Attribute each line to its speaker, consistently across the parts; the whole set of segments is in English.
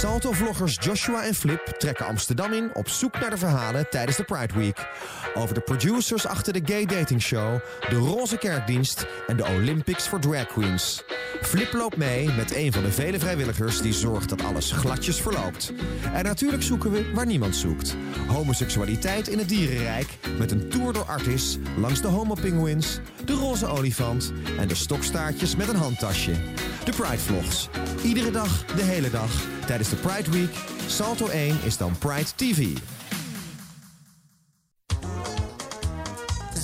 Speaker 1: Salto-vloggers Joshua en Flip trekken Amsterdam in op zoek naar de verhalen tijdens de Pride Week. Over de producers achter de gay dating show, de roze kerkdienst en de Olympics voor drag queens. Flip loopt mee met een van de vele vrijwilligers die zorgt dat alles gladjes verloopt. En natuurlijk zoeken we waar niemand zoekt. Homoseksualiteit in het dierenrijk met een tour door Artis langs de homopinguïns, de roze olifant en de stokstaartjes met een handtasje. De Pride Vlogs. Iedere dag, de hele dag, tijdens de Pride Week. Salto 1 is dan Pride TV.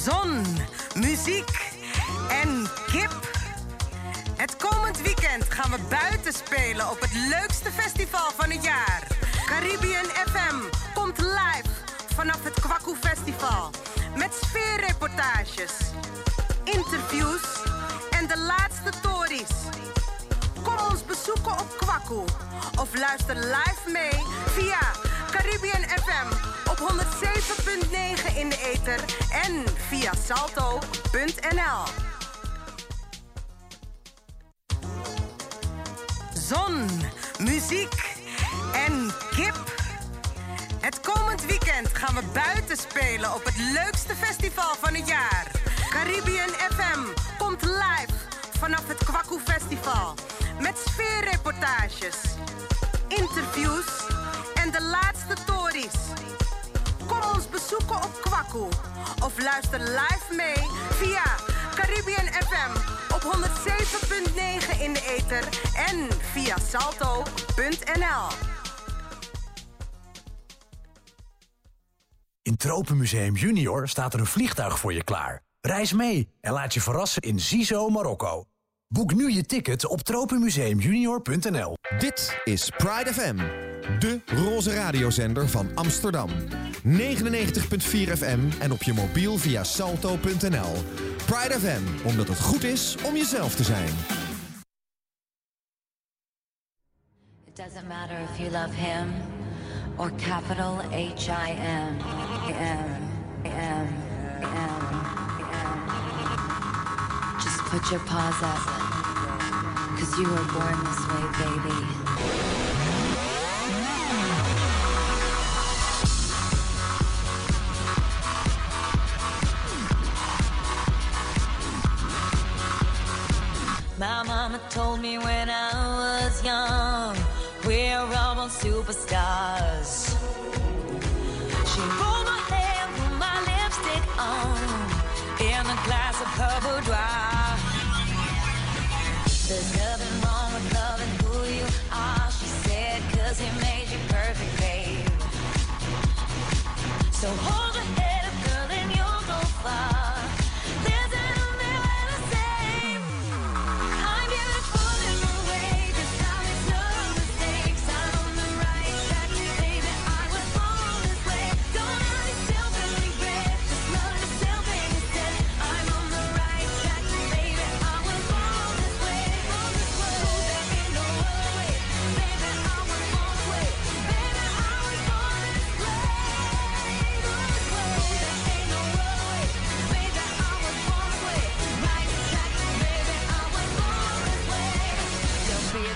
Speaker 2: Zon, muziek en kip. Het komend weekend gaan we buiten spelen op het leukste festival van het jaar. Caribbean FM komt live vanaf het Kwaku Festival. Met sfeerreportages, interviews en de laatste tories. Kom ons bezoeken op Kwaku of luister live mee via Caribbean FM op 107.9 in de ether en via salto.nl. Zon, muziek en kip. Het komend weekend gaan we buiten spelen op het leukste festival van het jaar. Caribbean FM komt live vanaf het Kwaku Festival. Met sfeerreportages, interviews en de laatste tories. Kom ons bezoeken op Kwaku of luister live mee via Caribbean FM op 107.9 in de ether en via salto.nl.
Speaker 3: In Tropenmuseum Junior staat er een vliegtuig voor je klaar. Reis mee en laat je verrassen in Zizo, Marokko. Boek nu je ticket op tropenmuseumjunior.nl.
Speaker 1: Dit is Pride FM, de roze radiozender van Amsterdam. 99.4 FM en op je mobiel via salto.nl. Pride FM, omdat het goed is om jezelf te zijn.
Speaker 4: It doesn't matter if you love him or capital H I M. M. M. M. M. Put your paws up. Cause you were born this way, baby.
Speaker 5: My mama told me when I was young, we're all born superstars. She rolled my hair, put my lipstick on, in a glass of her boudoir. So hold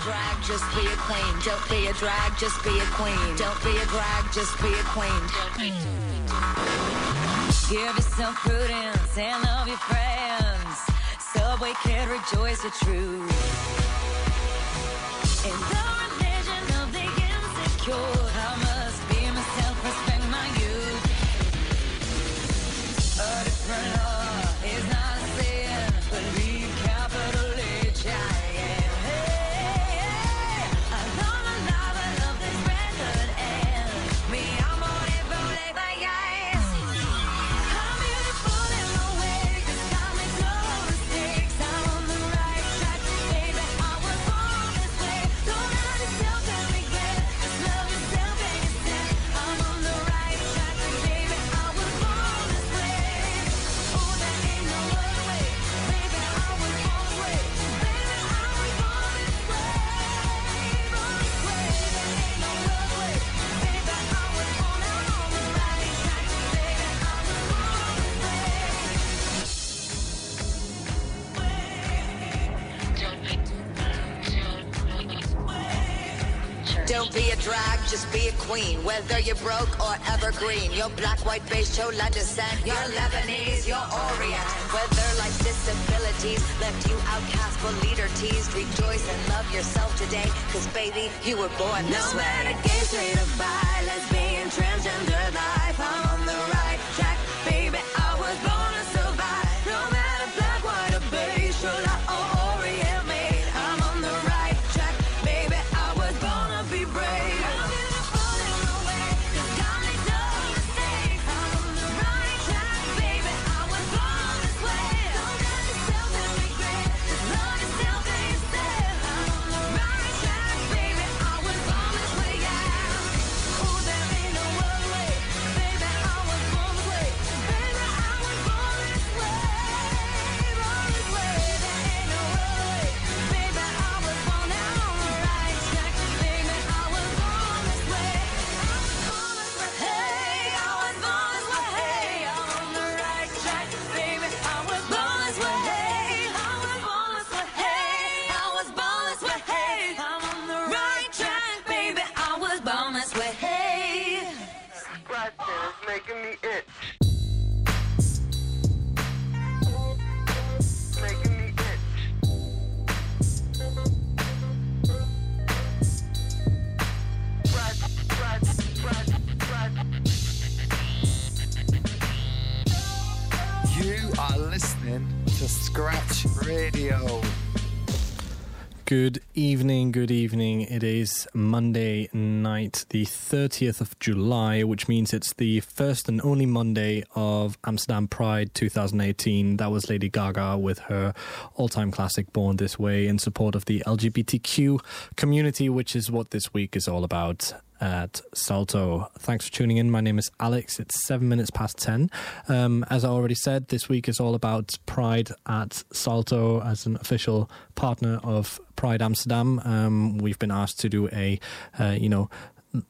Speaker 5: a
Speaker 4: drag, just be a queen. Don't be a drag, just be a queen. Don't be a drag, just be a queen.
Speaker 5: Give yourself prudence and love your friends. Subway kid, rejoice the truth. In the religion of the insecure,
Speaker 4: just be a queen. Whether you're broke or evergreen, you're black, white, beige, chola descent. You're Lebanese, you're Orient. Whether life's disabilities left you outcast but leader teased, rejoice and love yourself today. Cause baby, you were born this
Speaker 5: No
Speaker 4: way.
Speaker 5: matter gay, straight or bi, lesbian, transgender life, I'm
Speaker 6: evening, good evening. It is Monday night, the 30th of July, which means it's the first and only Monday of Amsterdam Pride 2018. That was Lady Gaga with her all time classic Born This Way in support of the LGBTQ community, which is what this week is all about at Salto. Thanks for tuning in. My name is Alex. It's seven minutes past 10. Um, as I already said, this week is all about Pride at Salto as an official partner of Pride Amsterdam. Um, we've been asked to do a, uh, you know,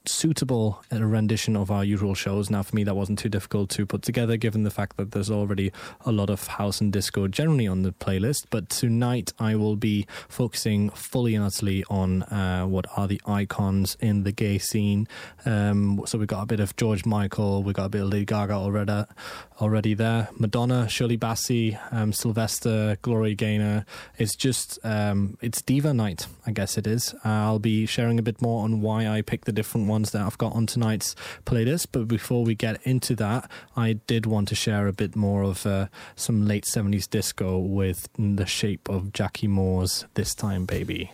Speaker 6: suitable rendition of our usual shows. Now, for me, that wasn't too difficult to put together, given the fact that there's already a lot of house and disco generally on the playlist. But tonight, I will be focusing fully and utterly on uh, what are the icons in the gay scene. Um, so we've got a bit of George Michael, we've got a bit of Lady Gaga already, already there. Madonna, Shirley Bassey, um, Sylvester, Gloria Gaynor. It's just um, it's diva night, I guess it is. Uh, I'll be sharing a bit more on why I picked the different ones that I've got on tonight's playlist. But before we get into that, I did want to share a bit more of uh, some late 70s disco with the shape of Jackie Moore's This Time Baby.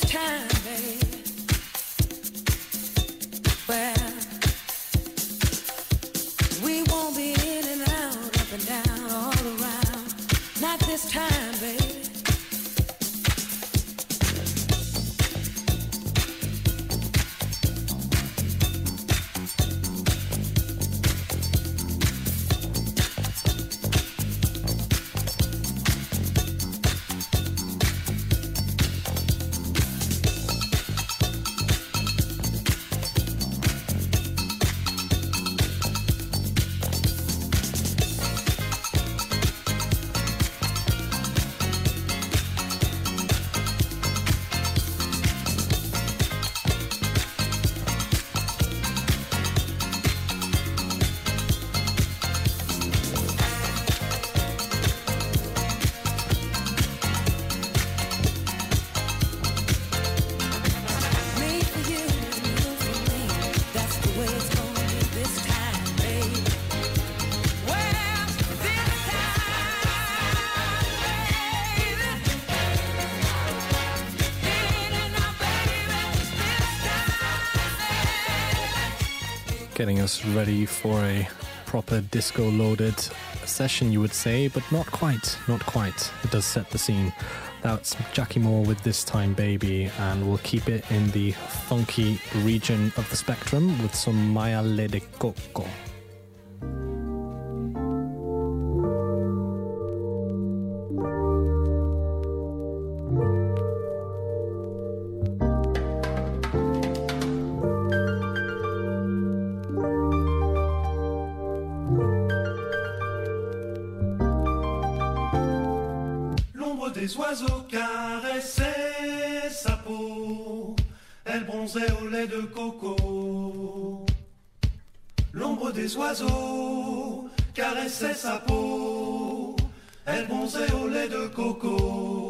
Speaker 5: This time,
Speaker 6: us ready for a proper disco loaded session, you would say, but not quite. Not quite. It does set the scene. That's Jackie Moore with This Time Baby, and we'll keep it in the funky region of the spectrum with some Maya Lait de Coco.
Speaker 7: Des oiseaux caressait sa peau, elle bronzait au lait de coco. L'ombre des oiseaux caressait sa peau, elle bronzait au lait de coco.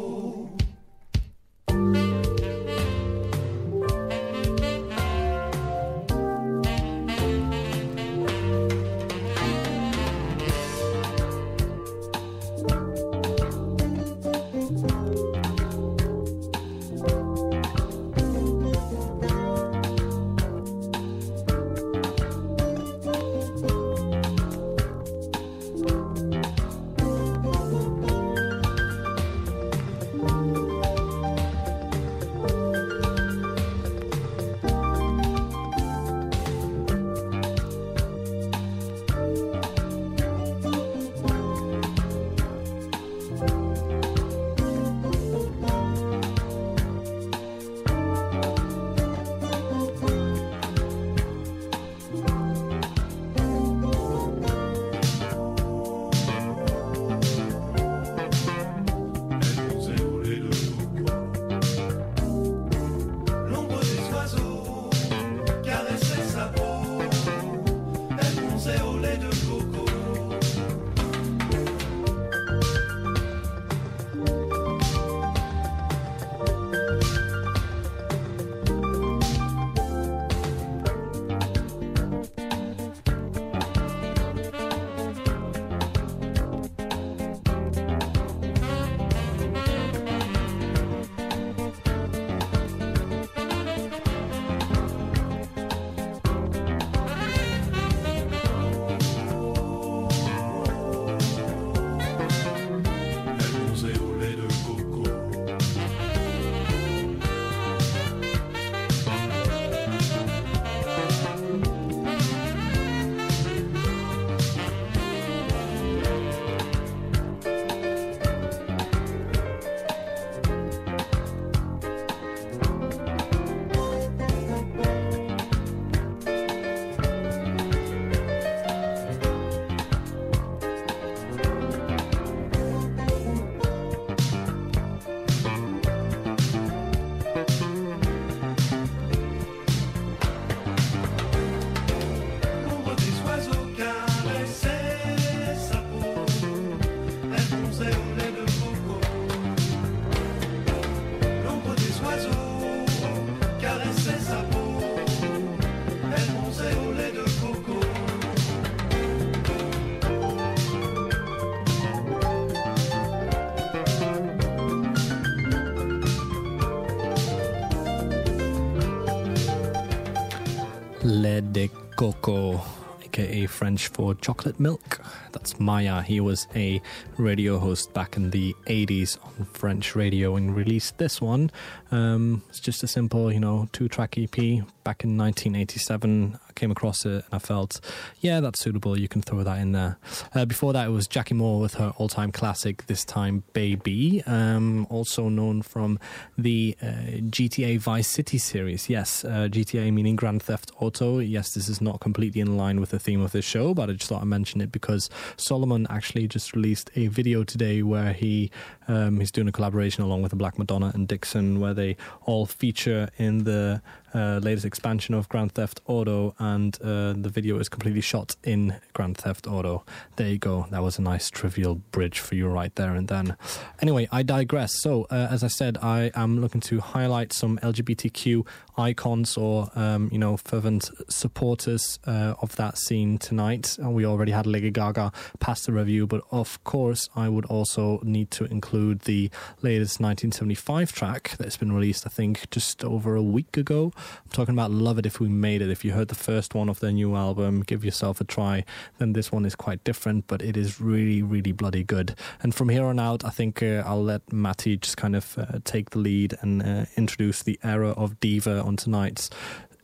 Speaker 6: Coco, aka French for chocolate milk. That's Maya. He was a radio host back in the 80s on French radio and released this one. Um, it's just a simple, you know, two track EP back in 1987. Came across it and I felt, yeah, that's suitable. You can throw that in there. Uh, before that, it was Jackie Moore with her all time classic, This Time Baby, um, also known from the uh, GTA Vice City series. Yes, uh, GTA meaning Grand Theft Auto. Yes, this is not completely in line with the theme of this show, but I just thought I'd mention it because Solomun actually just released a video today where he um, he's doing a collaboration along with the Black Madonna and Dixon, where they all feature in the uh, latest expansion of Grand Theft Auto, and uh, the video is completely shot in Grand Theft Auto. There you go. That was a nice trivial bridge for you right there and then. Anyway, I digress. So, uh, as I said, I am looking to highlight some LGBTQ icons or um, you know fervent supporters uh, of that scene tonight. And we already had Lady Gaga pass the review, but of course, I would also need to include the latest 1975 track that's been released. I think just over a week ago. I'm talking about Love It If We Made It. If you heard the first one of their new album, give yourself a try. Then this one is quite different, but it is really, really bloody good. And from here on out, I think uh, I'll let Matty just kind of uh, take the lead and uh, introduce the era of Diva on tonight's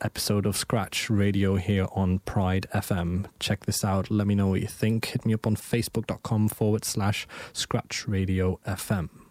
Speaker 6: episode of Scratch Radio here on Pride FM. Check this out. Let me know what you think. Hit me up on facebook.com forward slash Scratch Radio FM.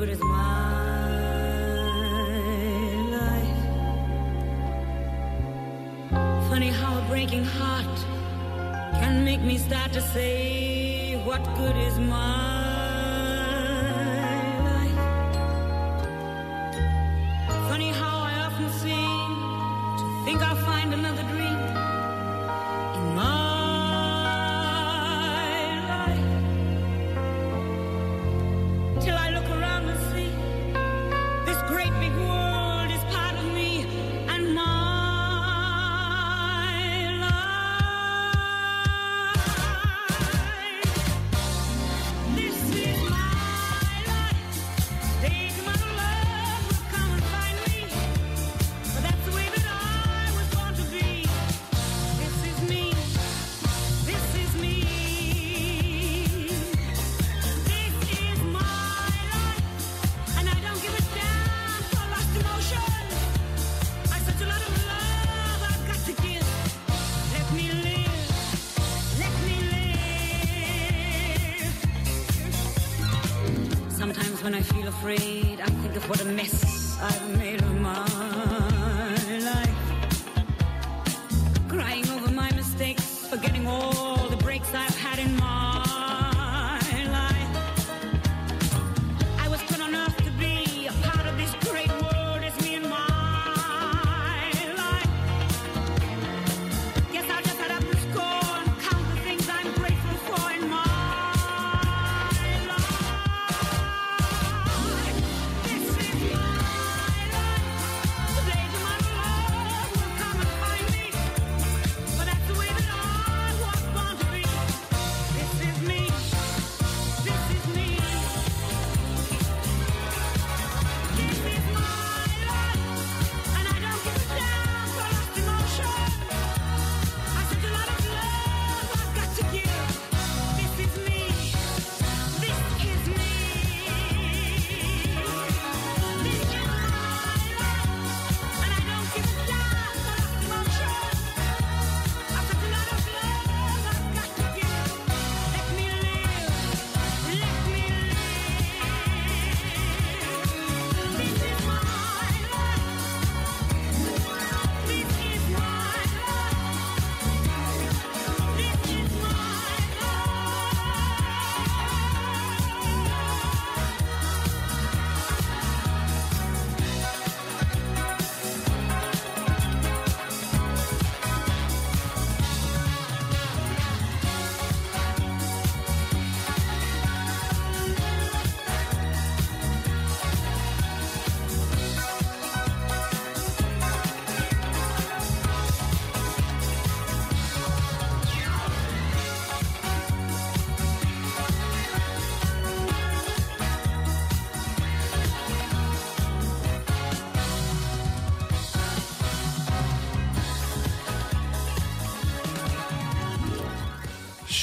Speaker 8: Good is my life? Funny how a breaking heart can make me start to say, What good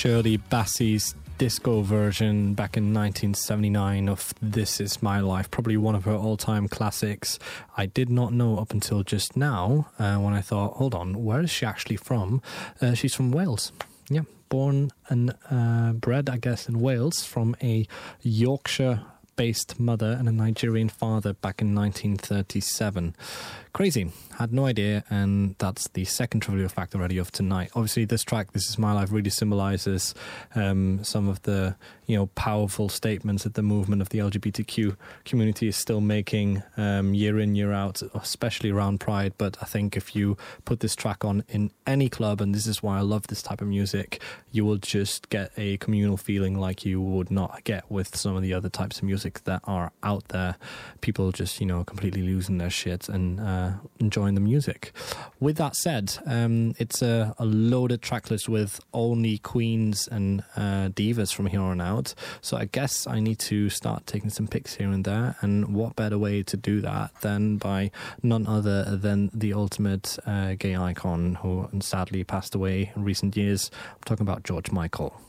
Speaker 6: Shirley Bassey's disco version back in 1979 of This Is My Life, probably one of her all time classics. I did not know up until just now uh, when I thought, hold on, where is she actually from? Uh, she's from Wales. Yeah, born and uh, bred, I guess, in Wales from a Yorkshire based mother and a Nigerian father back in 1937. Crazy. Had no idea, and that's the second trivial fact already of tonight. Obviously, this track, This Is My Life, really symbolizes um, some of the you know powerful statements that the movement of the LGBTQ community is still making um, year in, year out, especially around Pride. But I think if you put this track on in any club, and this is why I love this type of music, you will just get a communal feeling like you would not get with some of the other types of music that are out there. People just, you know, completely losing their shit and uh, enjoying the music. With that said, um, it's a, a loaded track list with only queens and uh, divas from here on out. So I guess I need to start taking some picks here and there. And what better way to do that than by none other than the ultimate uh, gay icon who sadly passed away in recent years. I'm talking about George Michael.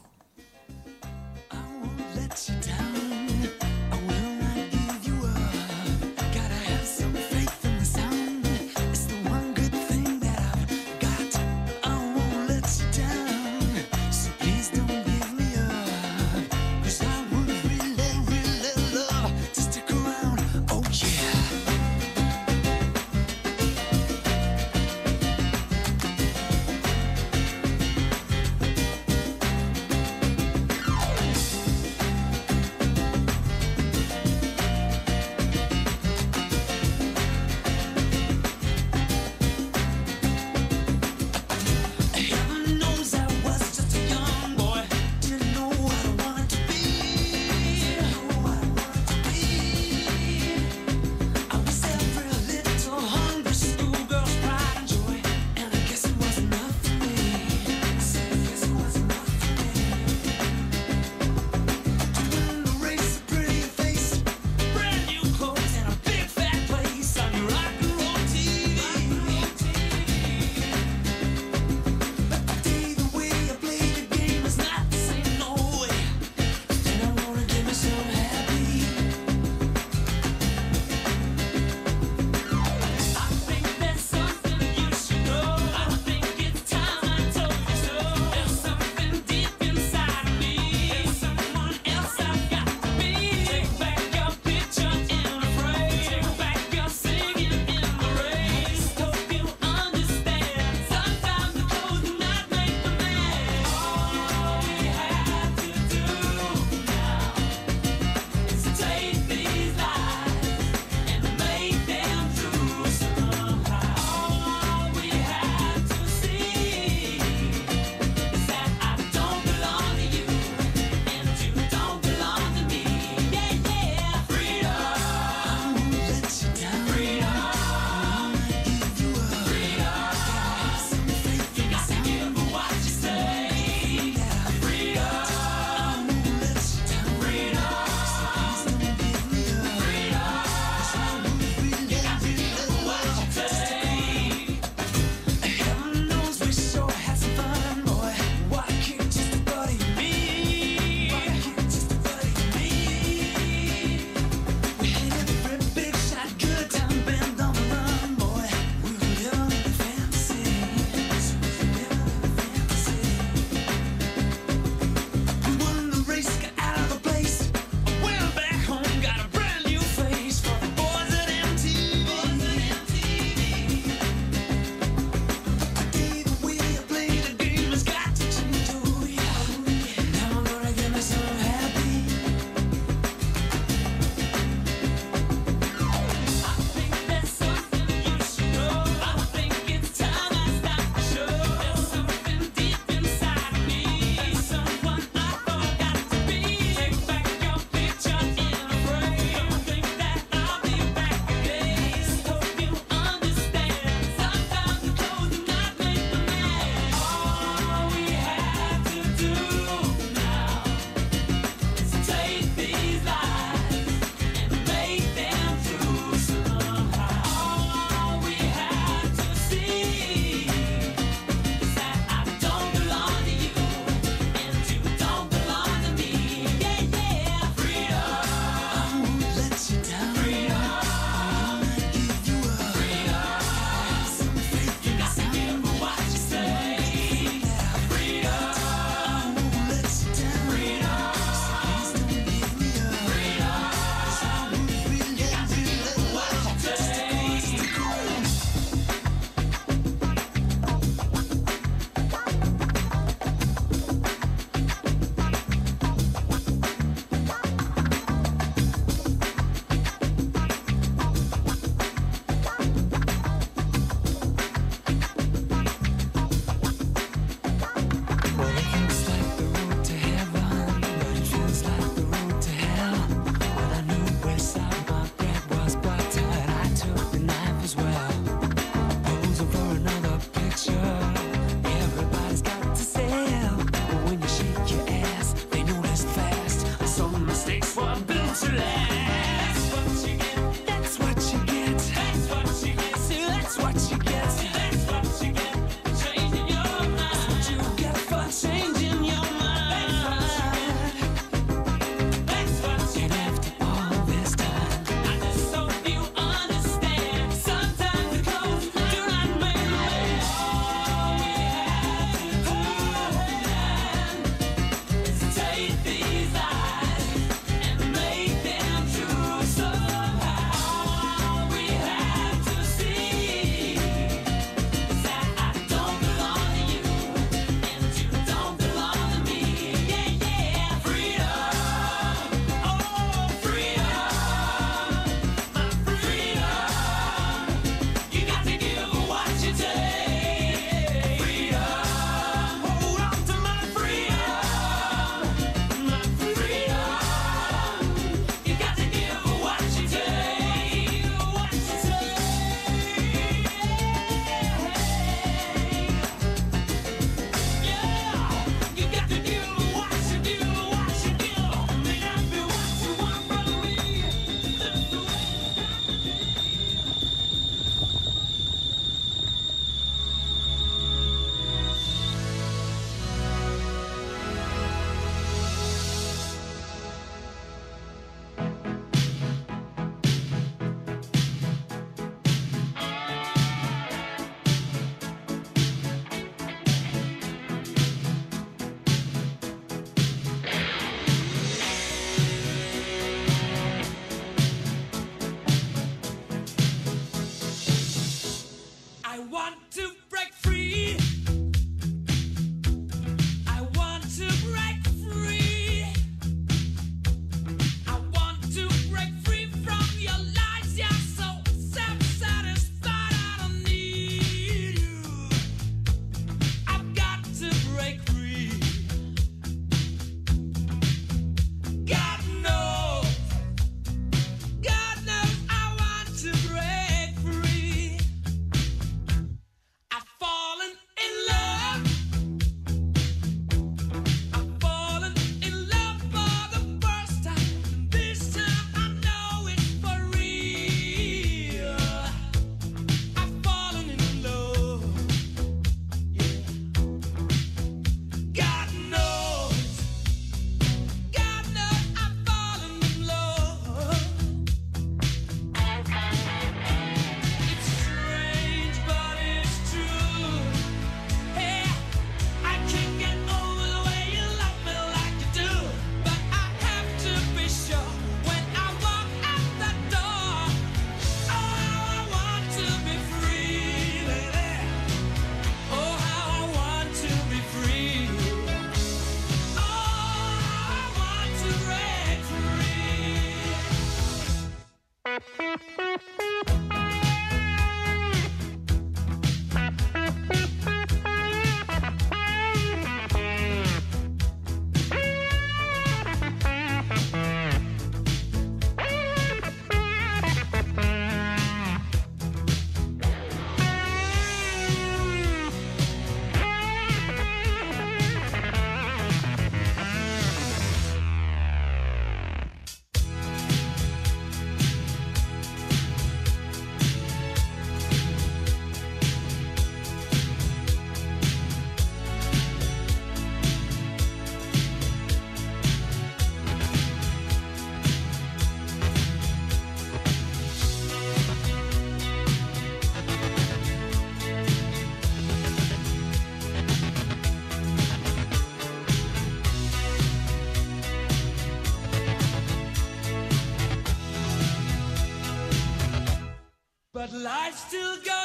Speaker 7: Still goes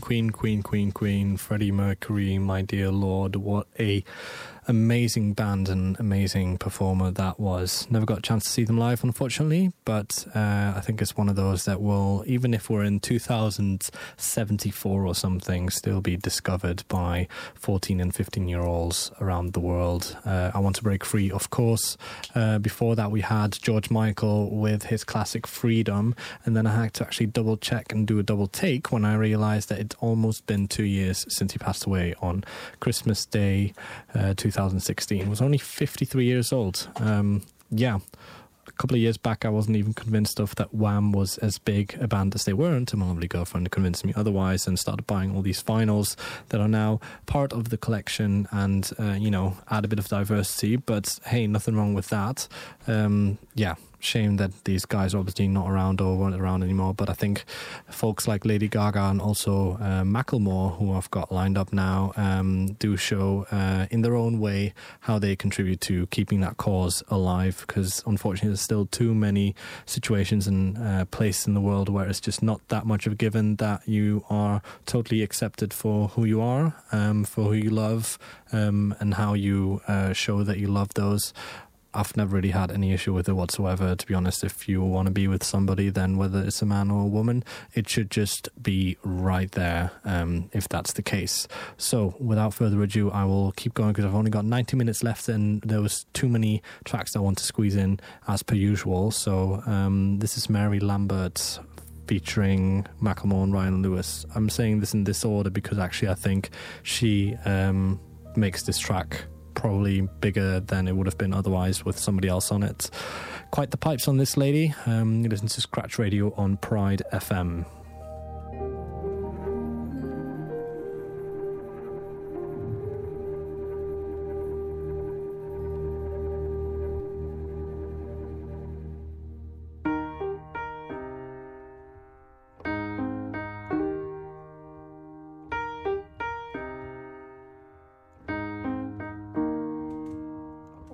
Speaker 6: Queen, Queen, Queen, Queen, Freddie Mercury, my dear Lord, what a amazing band and amazing performer that was. Never got a chance to see them live, unfortunately, but uh, I think it's one of those that will, even if we're in 2074 or something, still be discovered by 14 and 15 year olds around the world. Uh, I want to break free, of course. Uh, before that, we had George Michael with his classic Freedom, and then I had to actually double check and do a double take when I realized that it's almost been two years since he passed away on Christmas Day uh, 2016. Was only 53 years old. Um, yeah. A couple of years back, I wasn't even convinced of that Wham was as big a band as they were until my lovely girlfriend convinced me otherwise and started buying all these vinyls that are now part of the collection and, uh, you know, add a bit of diversity. But hey, nothing wrong with that. Um, yeah, shame that these guys are obviously not around or weren't around anymore. But I think folks like Lady Gaga and also uh, Macklemore, who I've got lined up now, um, do show uh, in their own way how they contribute to keeping that cause alive. Because unfortunately, there's still too many situations and uh, places in the world where it's just not that much of a given that you are totally accepted for who you are, um, for who you love, um, and how you uh, show that you love those. I've never really had any issue with it whatsoever. To be honest, if you want to be with somebody, then whether it's a man or a woman, it should just be right there. Um, if that's the case. So, without further ado, I will keep going because I've only got 90 minutes left, and there was too many tracks I want to squeeze in as per usual. So, um, this is Mary Lambert featuring Macklemore and Ryan Lewis. I'm saying this in this order because actually I think she um, makes this track probably bigger than it would have been otherwise with somebody else on it. Quite the pipes on this lady. Um, you listen to Scratch Radio on Pride FM.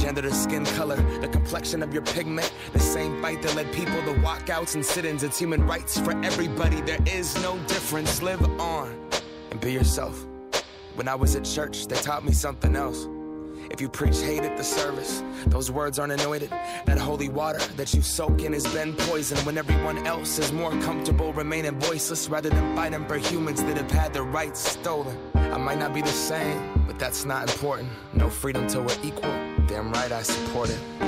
Speaker 9: gender to skin color, the complexion of your pigment. The same fight that led people to walkouts and sit-ins. It's human rights for everybody. There is no difference. Live on and be yourself. When I was at church, they taught me something else. If you preach hate at the service, those words aren't anointed. That holy water that you soak in has been poisoned when everyone else is more comfortable remaining voiceless rather than fighting for humans that have had their rights stolen. I might not be the same, but that's not important. No freedom till we're equal. Damn right I support it.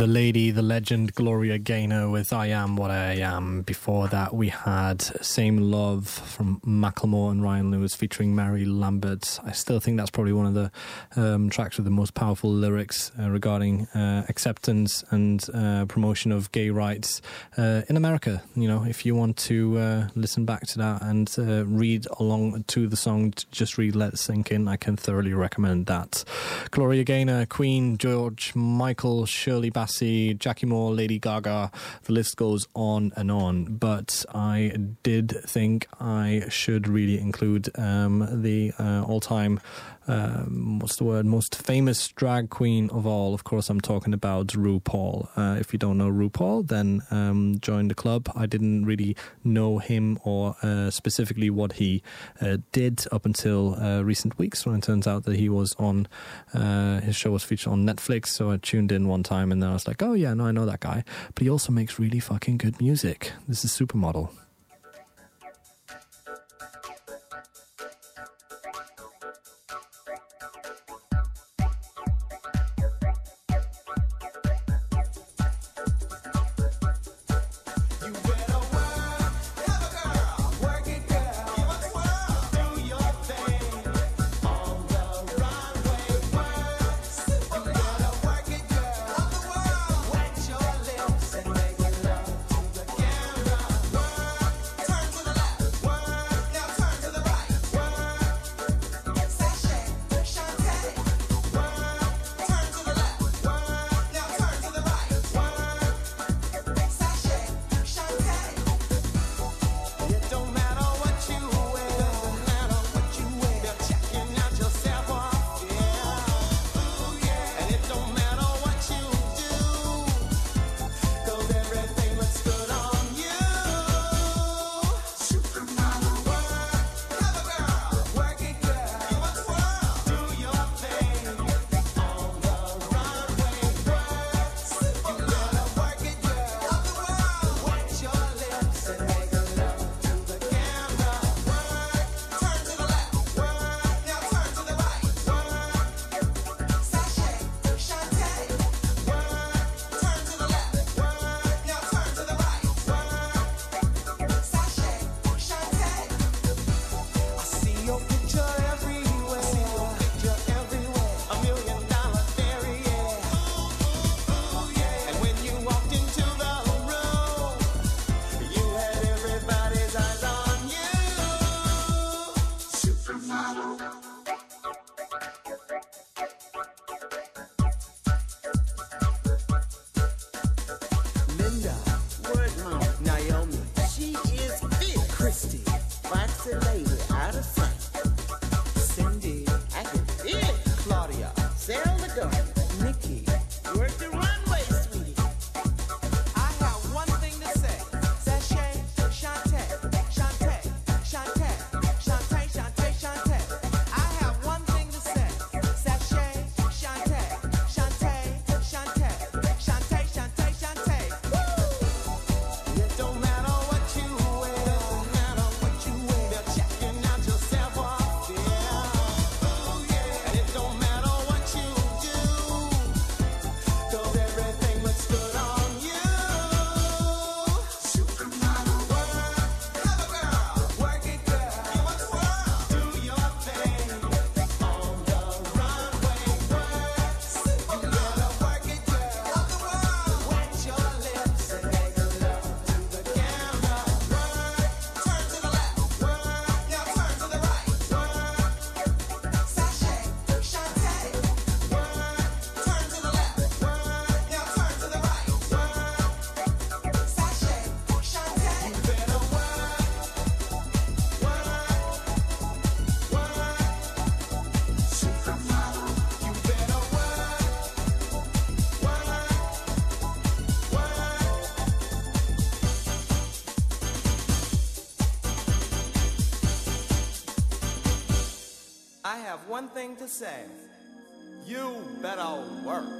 Speaker 7: The
Speaker 6: lady, the legend, Gloria Gaynor with I Am What I Am. Before that, we had Same Love from Macklemore and Ryan Lewis featuring Mary Lambert. I still think that's probably one of the um, tracks with the most powerful lyrics uh, regarding uh, acceptance and uh, promotion of gay rights uh, in America. You know, if you want to uh, listen back to that and uh, read along to the song, just read Let It Sink In, I can thoroughly recommend that. Gloria Gaynor, Queen, George Michael, Shirley Bassey, Jackie Moore, Lady Gaga. The list goes on and on. But I did think I should really include um, the uh, all-time um, what's the word? Most famous drag queen of all. Of course, I'm talking about RuPaul. Uh, if you don't know RuPaul, then um, join the club. I didn't really know him or uh, specifically what he uh, did up until uh, recent weeks when it turns out that he was on uh, his show was featured on Netflix. So I tuned in one time and then I was like, oh yeah, no, I know that guy. But he also makes really fucking good music. This is Supermodel.
Speaker 5: One thing to say. You better work.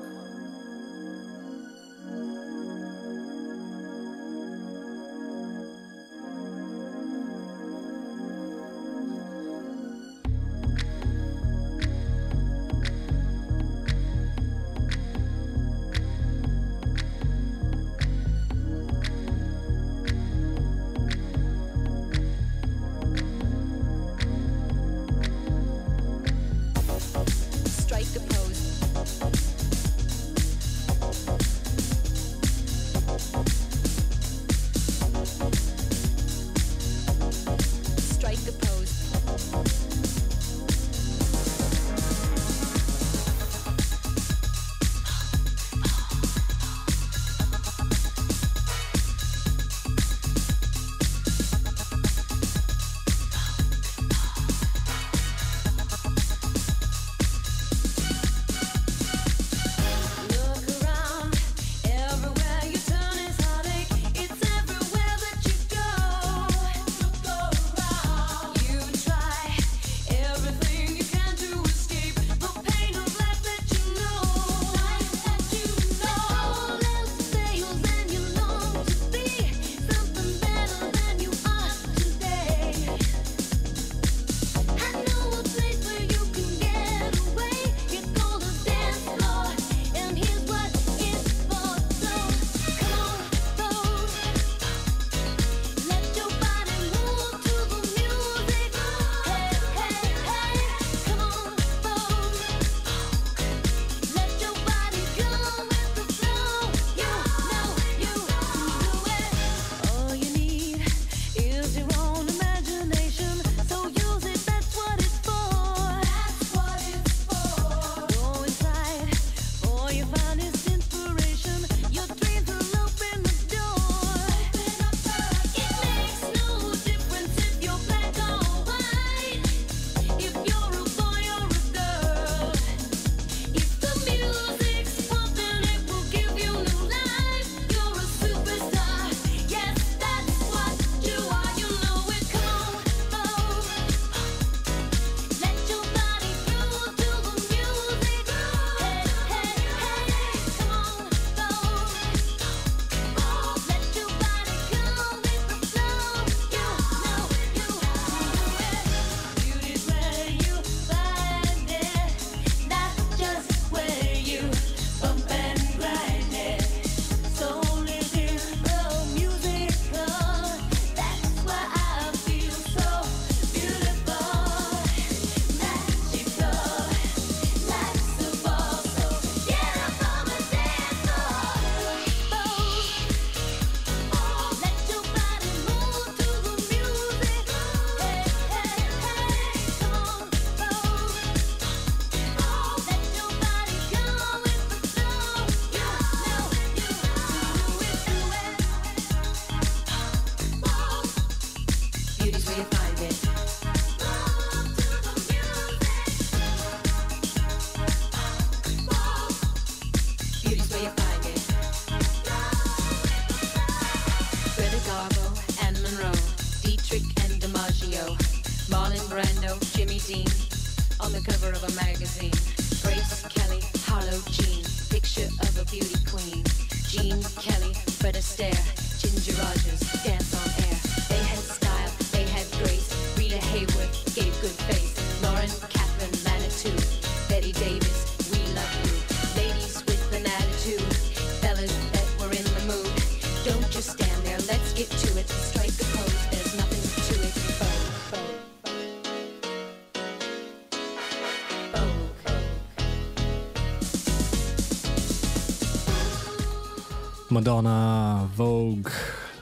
Speaker 6: Madonna, Vogue,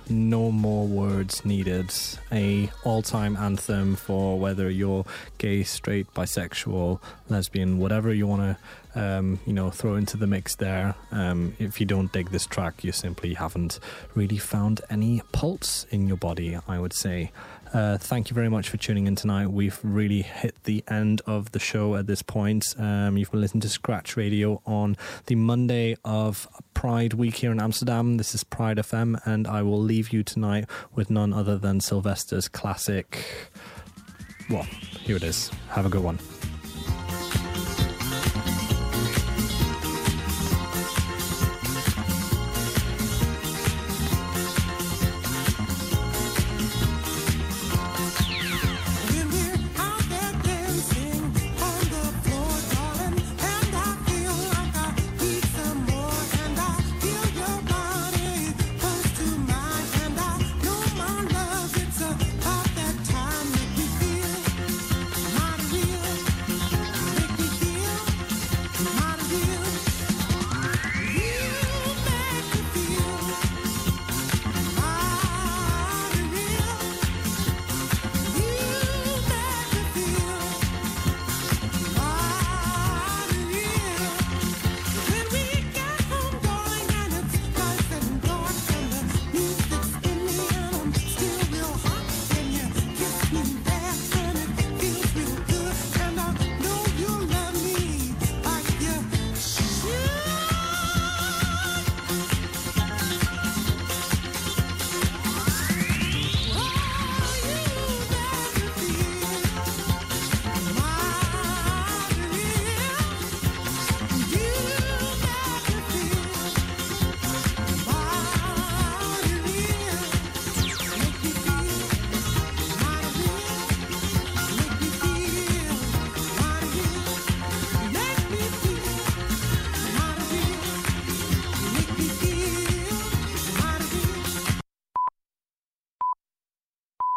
Speaker 6: no more words needed. A all-time anthem for whether you're gay, straight, bisexual, lesbian, whatever you want to, um, you know, throw into the mix there. Um, if you don't dig this track, you simply haven't really found any pulse in your body. I would say. Uh, thank you very much for tuning in tonight. We've really hit the end of the show at this point. Um, you've been listening to Scratch Radio on the Monday of Pride Week here in Amsterdam. This is Pride FM, and I will leave you tonight with none other than Sylvester's classic. Well, here it is. Have a good one.